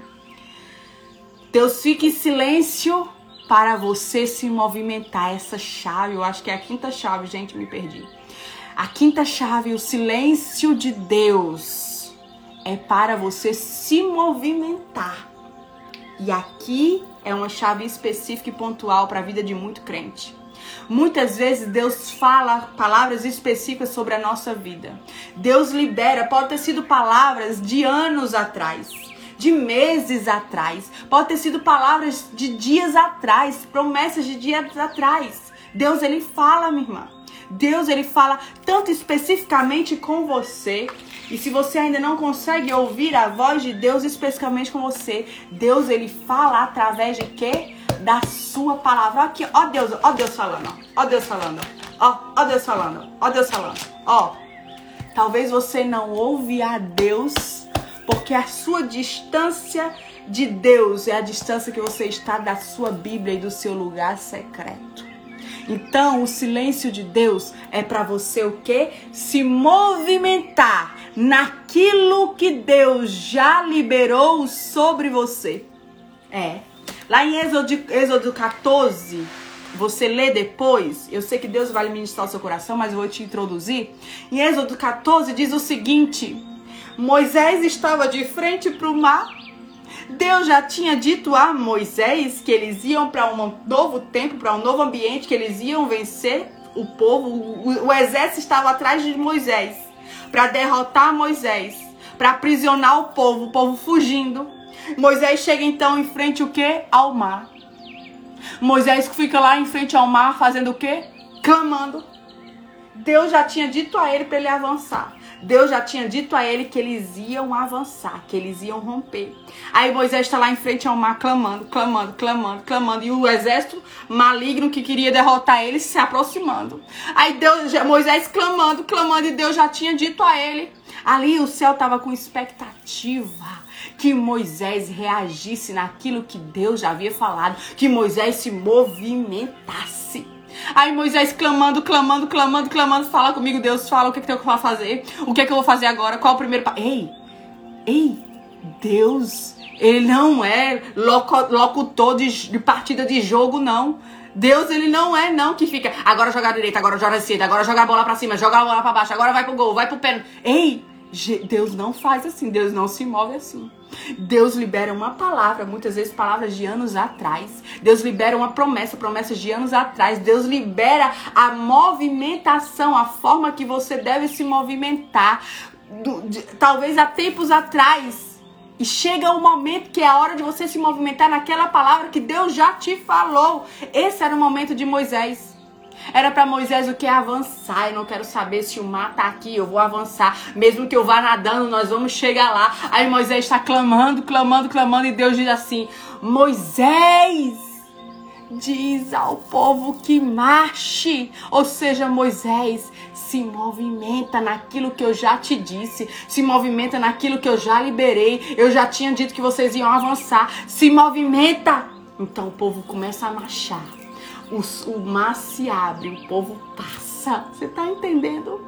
Deus fica em silêncio para você se movimentar. Essa chave, eu acho que é a quinta chave, gente, me perdi. A quinta chave, o silêncio de Deus, é para você se movimentar. E aqui é uma chave específica e pontual para a vida de muito crente. Muitas vezes Deus fala palavras específicas sobre a nossa vida. Deus libera, pode ter sido palavras de anos atrás, de meses atrás, pode ter sido palavras de dias atrás, promessas de dias atrás. Deus ele fala, minha irmã. Deus ele fala tanto especificamente com você e se você ainda não consegue ouvir a voz de Deus especificamente com você, Deus ele fala através de quê? Da sua palavra. Aqui, ó Deus, ó Deus falando, ó Deus falando, ó, ó Deus falando, ó Deus falando, ó. Talvez você não ouve a Deus porque a sua distância de Deus é a distância que você está da sua Bíblia e do seu lugar secreto. Então, o silêncio de Deus é para você o quê? Se movimentar naquilo que Deus já liberou sobre você. É. Lá em Êxodo, Êxodo 14, você lê depois, eu sei que Deus vai ministrar o seu coração, mas eu vou te introduzir. Em Êxodo 14 diz o seguinte: Moisés estava de frente para o mar. Deus já tinha dito a Moisés que eles iam para um novo tempo, para um novo ambiente, que eles iam vencer o povo. O, o exército estava atrás de Moisés para derrotar Moisés, para aprisionar o povo, o povo fugindo. Moisés chega então em frente o que? Ao mar. Moisés fica lá em frente ao mar fazendo o quê? Clamando. Deus já tinha dito a ele para ele avançar. Deus já tinha dito a ele que eles iam avançar, que eles iam romper. Aí Moisés está lá em frente ao mar clamando, clamando, clamando, clamando. E o exército maligno que queria derrotar ele se aproximando. Aí Deus, Moisés clamando, clamando, e Deus já tinha dito a ele. Ali o céu estava com expectativa que Moisés reagisse naquilo que Deus já havia falado, que Moisés se movimentasse. Aí Moisés clamando, clamando, clamando, clamando, fala comigo, Deus, fala o que, é que eu vou fazer, o que, é que eu vou fazer agora, qual é o primeiro passo. Ei, ei, Deus, ele não é locutor de, de partida de jogo, não. Deus, ele não é não que fica, agora joga a direita, agora joga a esquerda, agora joga a bola pra cima, joga a bola pra baixo, agora vai pro gol, vai pro pé. Ei, Deus não faz assim, Deus não se move assim. Deus libera uma palavra, muitas vezes palavras de anos atrás. Deus libera uma promessa, promessas de anos atrás. Deus libera a movimentação, a forma que você deve se movimentar. Do, de, talvez há tempos atrás. E chega o momento que é a hora de você se movimentar naquela palavra que Deus já te falou. Esse era o momento de Moisés. Era para Moisés o que? Avançar. Eu não quero saber se o mar tá aqui, eu vou avançar. Mesmo que eu vá nadando, nós vamos chegar lá. Aí Moisés está clamando, clamando, clamando, e Deus diz assim: Moisés, diz ao povo que marche. Ou seja, Moisés se movimenta naquilo que eu já te disse, se movimenta naquilo que eu já liberei. Eu já tinha dito que vocês iam avançar. Se movimenta. Então o povo começa a marchar o, o mar se abre, o povo passa. Você está entendendo?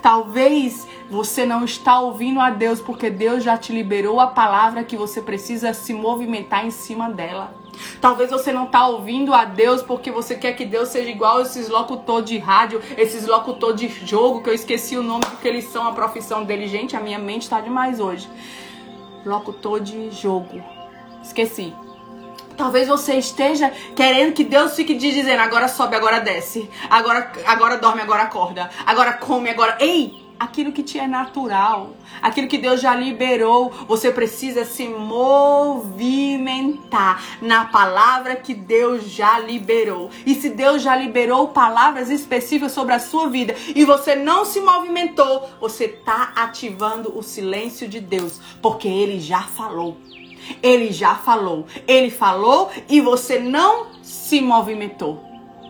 Talvez você não está ouvindo a Deus porque Deus já te liberou a palavra que você precisa se movimentar em cima dela. Talvez você não está ouvindo a Deus porque você quer que Deus seja igual esses locutores de rádio, esses locutores de jogo, que eu esqueci o nome porque eles são a profissão deles. Gente, a minha mente está demais hoje. Locutor de jogo. Esqueci. Talvez você esteja querendo que Deus fique dizendo: agora sobe, agora desce, agora, agora dorme, agora acorda, agora come, agora. Ei! aquilo que te é natural, aquilo que Deus já liberou. Você precisa se movimentar na palavra que Deus já liberou. E se Deus já liberou palavras específicas sobre a sua vida e você não se movimentou, você está ativando o silêncio de Deus, porque ele já falou. Ele já falou. Ele falou e você não se movimentou.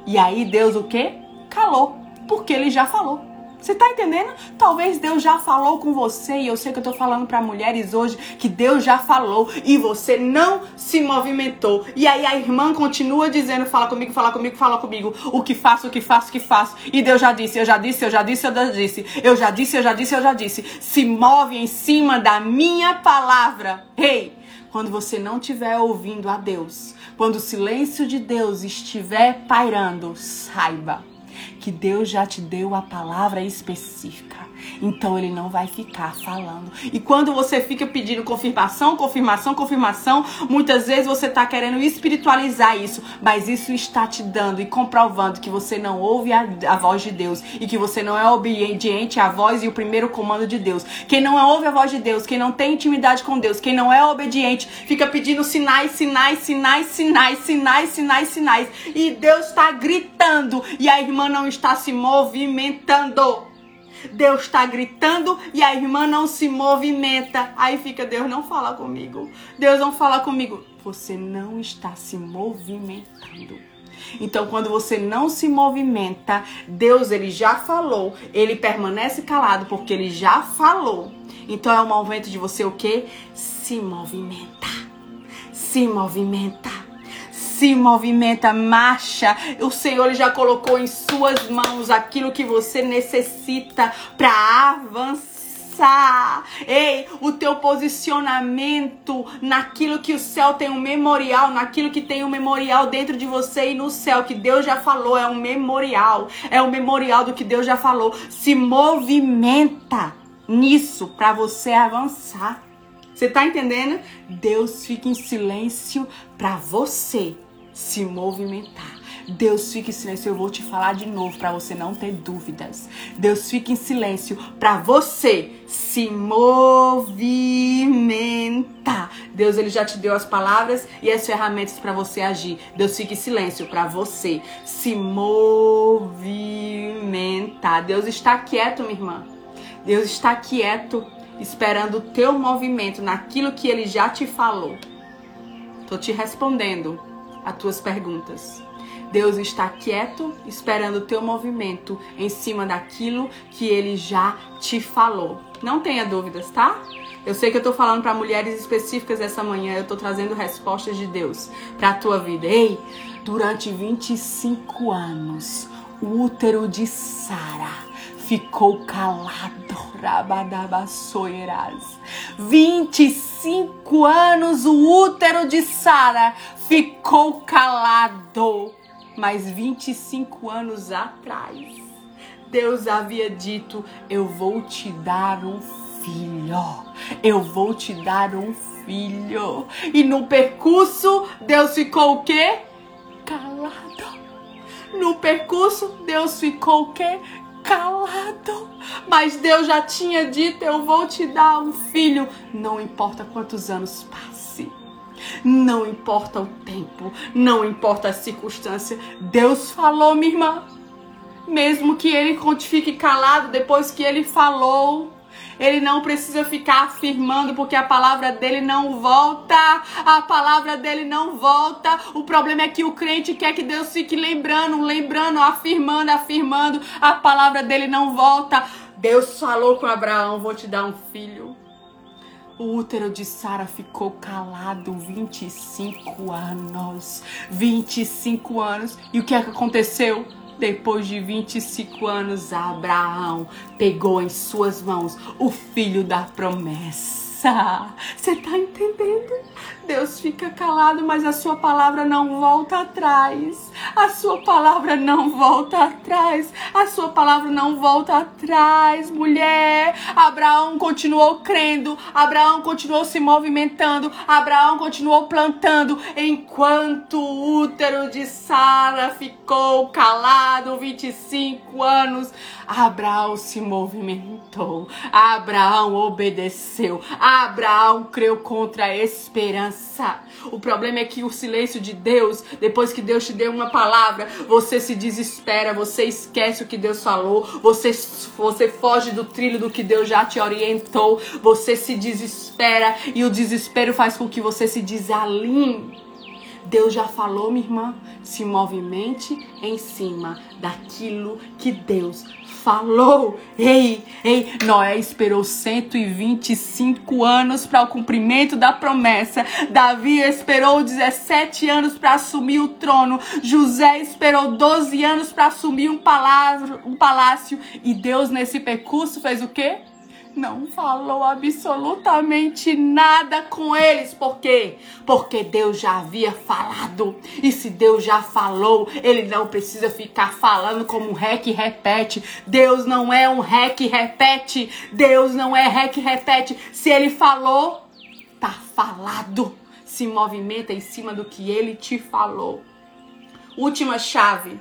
E aí Deus o quê? Calou, porque ele já falou. Você tá entendendo? Talvez Deus já falou com você e eu sei que eu tô falando para mulheres hoje que Deus já falou e você não se movimentou. E aí a irmã continua dizendo: "Fala comigo, fala comigo, fala comigo. O que faço, o que faço, o que faço". E Deus já disse, eu já disse, eu já disse, eu já disse. Eu já disse, eu já disse, eu já disse. Se move em cima da minha palavra. Ei, hey, quando você não estiver ouvindo a Deus, quando o silêncio de Deus estiver pairando, saiba que Deus já te deu a palavra específica. Então ele não vai ficar falando. E quando você fica pedindo confirmação, confirmação, confirmação, muitas vezes você está querendo espiritualizar isso, mas isso está te dando e comprovando que você não ouve a, a, voz de Deus e que você não é obediente à voz e o primeiro comando de Deus. Quem não ouve a voz de Deus, quem não tem intimidade com Deus, quem não é obediente, fica pedindo sinais, sinais, sinais, sinais, sinais, sinais, sinais. E Deus está gritando e a irmã não está se movimentando. Deus está gritando e a irmã não se movimenta. Aí fica, Deus não fala comigo. Deus não fala comigo. Você não está se movimentando. Então, quando você não se movimenta, Deus ele já falou, ele permanece calado porque ele já falou. Então é o momento de você o quê? Se movimentar. Se movimentar se movimenta, marcha. O Senhor já colocou em suas mãos aquilo que você necessita para avançar. Ei, o teu posicionamento naquilo que o céu tem um memorial, naquilo que tem um memorial dentro de você e no céu, que Deus já falou, é um memorial. É um memorial do que Deus já falou. Se movimenta nisso para você avançar. Você tá entendendo? Deus fica em silêncio para você se movimentar. Deus fica em silêncio, eu vou te falar de novo para você não ter dúvidas. Deus fica em silêncio para você se movimentar. Deus ele já te deu as palavras e as ferramentas para você agir. Deus fica em silêncio para você se movimentar. Deus está quieto, minha irmã. Deus está quieto, esperando o teu movimento naquilo que ele já te falou. Tô te respondendo as tuas perguntas. Deus está quieto, esperando o teu movimento em cima daquilo que ele já te falou. Não tenha dúvidas, tá? Eu sei que eu tô falando para mulheres específicas essa manhã, eu tô trazendo respostas de Deus para a tua vida. Ei, durante 25 anos, o útero de Sara ficou calado. Rabadabaçoeiras. 25 anos o útero de Sara ficou calado. Mas 25 anos atrás, Deus havia dito: Eu vou te dar um filho. Eu vou te dar um filho. E no percurso, Deus ficou o quê? Calado. No percurso, Deus ficou o quê? Calado. Mas Deus já tinha dito: Eu vou te dar um filho. Não importa quantos anos passe. Não importa o tempo, não importa a circunstância. Deus falou, minha irmã. Mesmo que ele fique calado depois que ele falou, ele não precisa ficar afirmando, porque a palavra dele não volta. A palavra dele não volta. O problema é que o crente quer que Deus fique lembrando, lembrando, afirmando, afirmando. A palavra dele não volta. Deus falou com Abraão: Vou te dar um filho. O útero de Sara ficou calado 25 anos. 25 anos. E o que é que aconteceu? Depois de 25 anos, Abraão pegou em suas mãos o filho da promessa. Você tá entendendo? Deus fica calado, mas a sua palavra não volta atrás. A sua palavra não volta atrás. A sua palavra não volta atrás, mulher. Abraão continuou crendo. Abraão continuou se movimentando. Abraão continuou plantando. Enquanto o útero de Sara ficou calado 25 anos, Abraão se movimentou. Abraão obedeceu. Abraão creu contra a esperança. O problema é que o silêncio de Deus, depois que Deus te deu uma palavra, você se desespera, você esquece o que Deus falou, você, você foge do trilho do que Deus já te orientou, você se desespera e o desespero faz com que você se desalinhe. Deus já falou, minha irmã, se movimente em cima daquilo que Deus falou. Ei, ei, Noé esperou 125 anos para o cumprimento da promessa. Davi esperou 17 anos para assumir o trono. José esperou 12 anos para assumir um palácio, um palácio. E Deus nesse percurso fez o quê? Não falou absolutamente nada com eles. Por quê? Porque Deus já havia falado. E se Deus já falou, ele não precisa ficar falando como um rec repete. Deus não é um rec repete. Deus não é rec repete. Se ele falou, tá falado. Se movimenta em cima do que ele te falou. Última chave.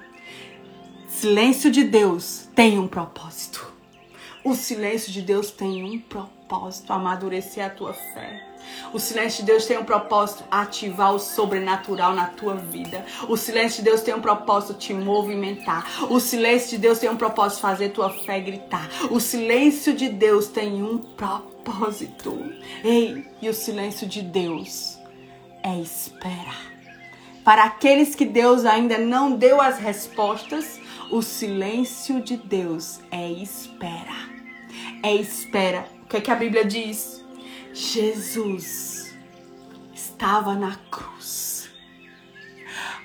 Silêncio de Deus tem um propósito. O silêncio de Deus tem um propósito: amadurecer a tua fé. O silêncio de Deus tem um propósito ativar o sobrenatural na tua vida. O silêncio de Deus tem um propósito te movimentar. O silêncio de Deus tem um propósito fazer tua fé gritar. O silêncio de Deus tem um propósito. Ei, e o silêncio de Deus é esperar. Para aqueles que Deus ainda não deu as respostas, o silêncio de Deus é espera é espera. O que, é que a Bíblia diz? Jesus estava na cruz.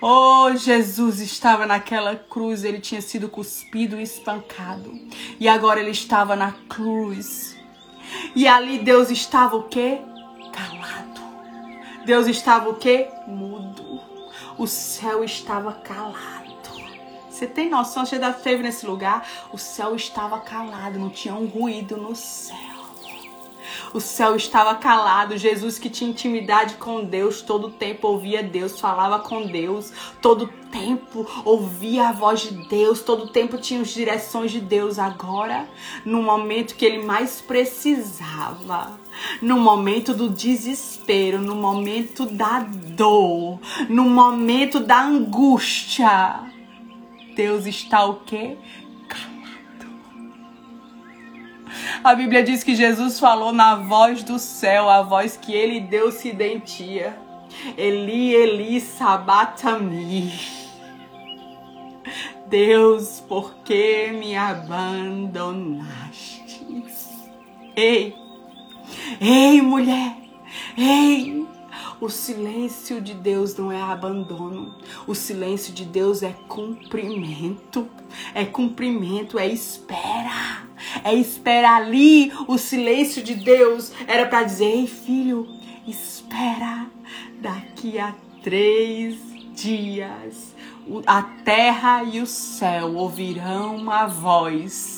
Oh, Jesus estava naquela cruz, ele tinha sido cuspido e espancado. E agora ele estava na cruz. E ali Deus estava o quê? Calado. Deus estava o quê? Mudo. O céu estava calado. Você tem noção? Você já esteve nesse lugar? O céu estava calado, não tinha um ruído no céu. O céu estava calado. Jesus que tinha intimidade com Deus, todo tempo ouvia Deus, falava com Deus, todo tempo ouvia a voz de Deus, todo tempo tinha as direções de Deus. Agora, no momento que ele mais precisava, no momento do desespero, no momento da dor, no momento da angústia, Deus está o quê? Calado. A Bíblia diz que Jesus falou na voz do céu, a voz que ele Deus se dentia. Eli, Eli, sabatami. Deus, por que me abandonaste? Ei, ei, mulher, ei, o silêncio de Deus não é abandono. O silêncio de Deus é cumprimento. É cumprimento, é espera. É espera ali. O silêncio de Deus era para dizer: Ei, filho, espera. Daqui a três dias a terra e o céu ouvirão uma voz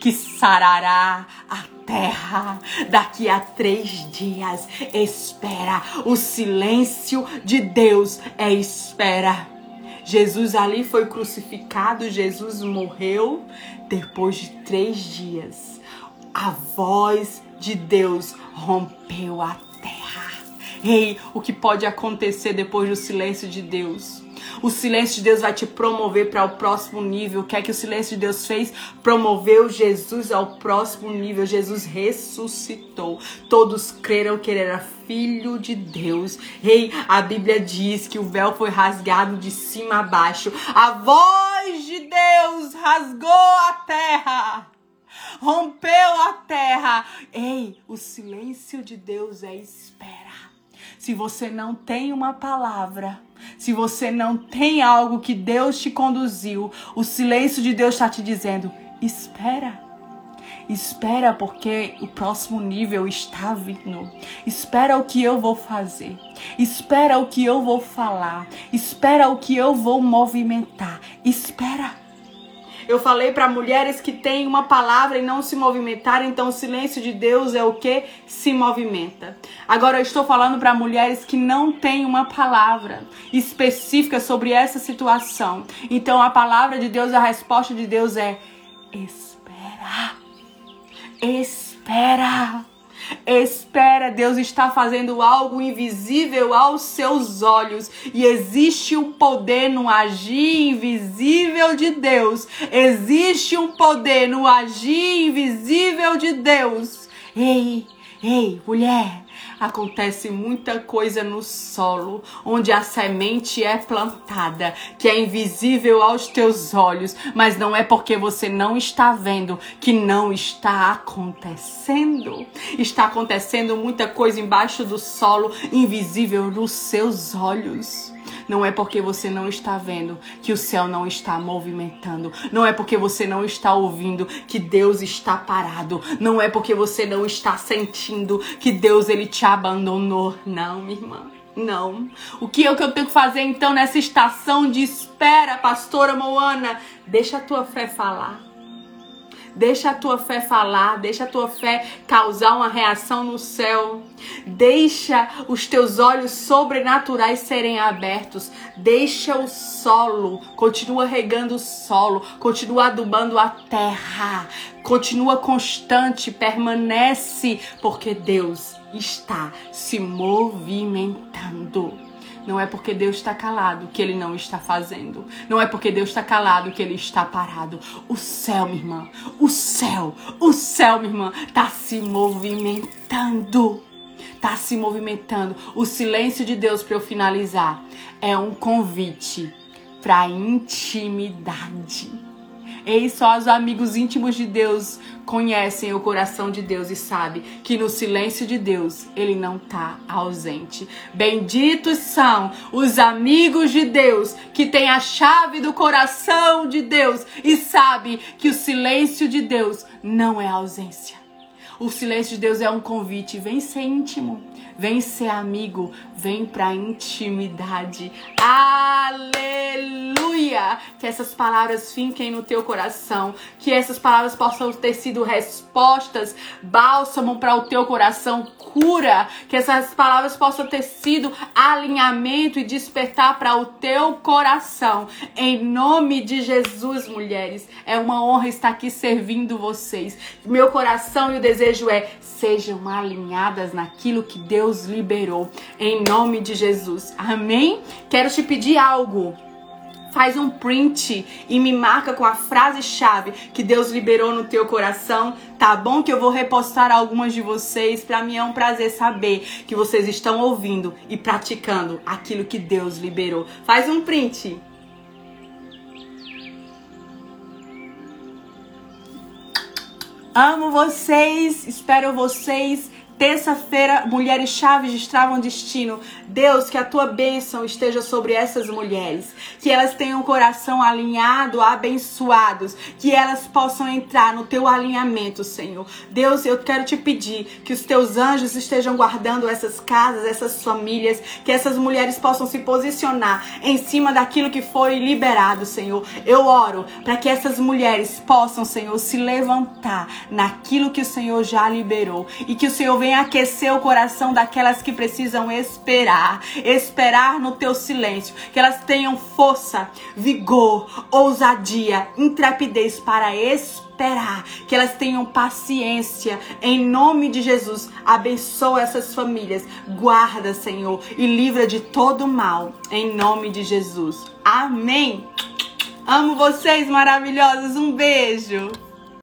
que sarará a terra. Daqui a três dias, espera. O silêncio de Deus é espera. Jesus ali foi crucificado, Jesus morreu. Depois de três dias, a voz de Deus rompeu a terra. Ei, o que pode acontecer depois do silêncio de Deus? O silêncio de Deus vai te promover para o próximo nível. O que é que o silêncio de Deus fez? Promoveu Jesus ao próximo nível. Jesus ressuscitou. Todos creram que ele era filho de Deus. Ei, a Bíblia diz que o véu foi rasgado de cima a baixo. A voz de Deus rasgou a terra rompeu a terra. Ei, o silêncio de Deus é espera. Se você não tem uma palavra, se você não tem algo que Deus te conduziu, o silêncio de Deus está te dizendo: espera. Espera porque o próximo nível está vindo. Espera o que eu vou fazer. Espera o que eu vou falar. Espera o que eu vou movimentar. Espera. Eu falei para mulheres que têm uma palavra e não se movimentaram, então o silêncio de Deus é o que se movimenta. Agora eu estou falando para mulheres que não têm uma palavra específica sobre essa situação. Então a palavra de Deus, a resposta de Deus é espera. Espera. Espera, Deus está fazendo algo invisível aos seus olhos e existe um poder no agir invisível de Deus. Existe um poder no agir invisível de Deus. Ei, ei, mulher, acontece muita coisa no solo, onde a semente é plantada, que é invisível aos teus olhos, mas não é porque você não está vendo que não está acontecendo. Está acontecendo muita coisa embaixo do solo, invisível nos seus olhos. Não é porque você não está vendo que o céu não está movimentando. Não é porque você não está ouvindo que Deus está parado. Não é porque você não está sentindo que Deus ele te abandonou. Não, minha irmã. Não. O que é que eu tenho que fazer então nessa estação de espera, pastora Moana? Deixa a tua fé falar. Deixa a tua fé falar, deixa a tua fé causar uma reação no céu. Deixa os teus olhos sobrenaturais serem abertos. Deixa o solo, continua regando o solo, continua adubando a terra. Continua constante, permanece, porque Deus está se movimentando. Não é porque Deus está calado que ele não está fazendo. Não é porque Deus está calado que ele está parado. O céu, minha irmã, o céu, o céu, minha irmã, está se movimentando. Está se movimentando. O silêncio de Deus, para eu finalizar, é um convite para intimidade. Ei, só os amigos íntimos de Deus conhecem o coração de Deus e sabem que no silêncio de Deus ele não está ausente. Benditos são os amigos de Deus que têm a chave do coração de Deus e sabe que o silêncio de Deus não é ausência. O silêncio de Deus é um convite. Vem ser íntimo, vem ser amigo, vem pra intimidade. Aleluia! Que essas palavras fiquem no teu coração, que essas palavras possam ter sido respostas, bálsamo para o teu coração, cura, que essas palavras possam ter sido alinhamento e despertar para o teu coração. Em nome de Jesus, mulheres, é uma honra estar aqui servindo vocês. Meu coração e o desejo é sejam alinhadas naquilo que Deus liberou, em nome de Jesus. Amém? Quero te pedir algo faz um print e me marca com a frase-chave que Deus liberou no teu coração, tá bom? Que eu vou repostar algumas de vocês. Para mim é um prazer saber que vocês estão ouvindo e praticando aquilo que Deus liberou. Faz um print. Amo vocês, espero vocês Terça-feira, mulheres chaves destravam destino. Deus, que a tua bênção esteja sobre essas mulheres. Que elas tenham o coração alinhado, abençoados. Que elas possam entrar no teu alinhamento, Senhor. Deus, eu quero te pedir que os teus anjos estejam guardando essas casas, essas famílias. Que essas mulheres possam se posicionar em cima daquilo que foi liberado, Senhor. Eu oro para que essas mulheres possam, Senhor, se levantar naquilo que o Senhor já liberou. E que o Senhor venha venha aquecer o coração daquelas que precisam esperar, esperar no teu silêncio, que elas tenham força, vigor, ousadia, intrepidez para esperar, que elas tenham paciência. Em nome de Jesus, abençoa essas famílias, guarda, Senhor, e livra de todo mal. Em nome de Jesus. Amém. Amo vocês maravilhosos. Um beijo.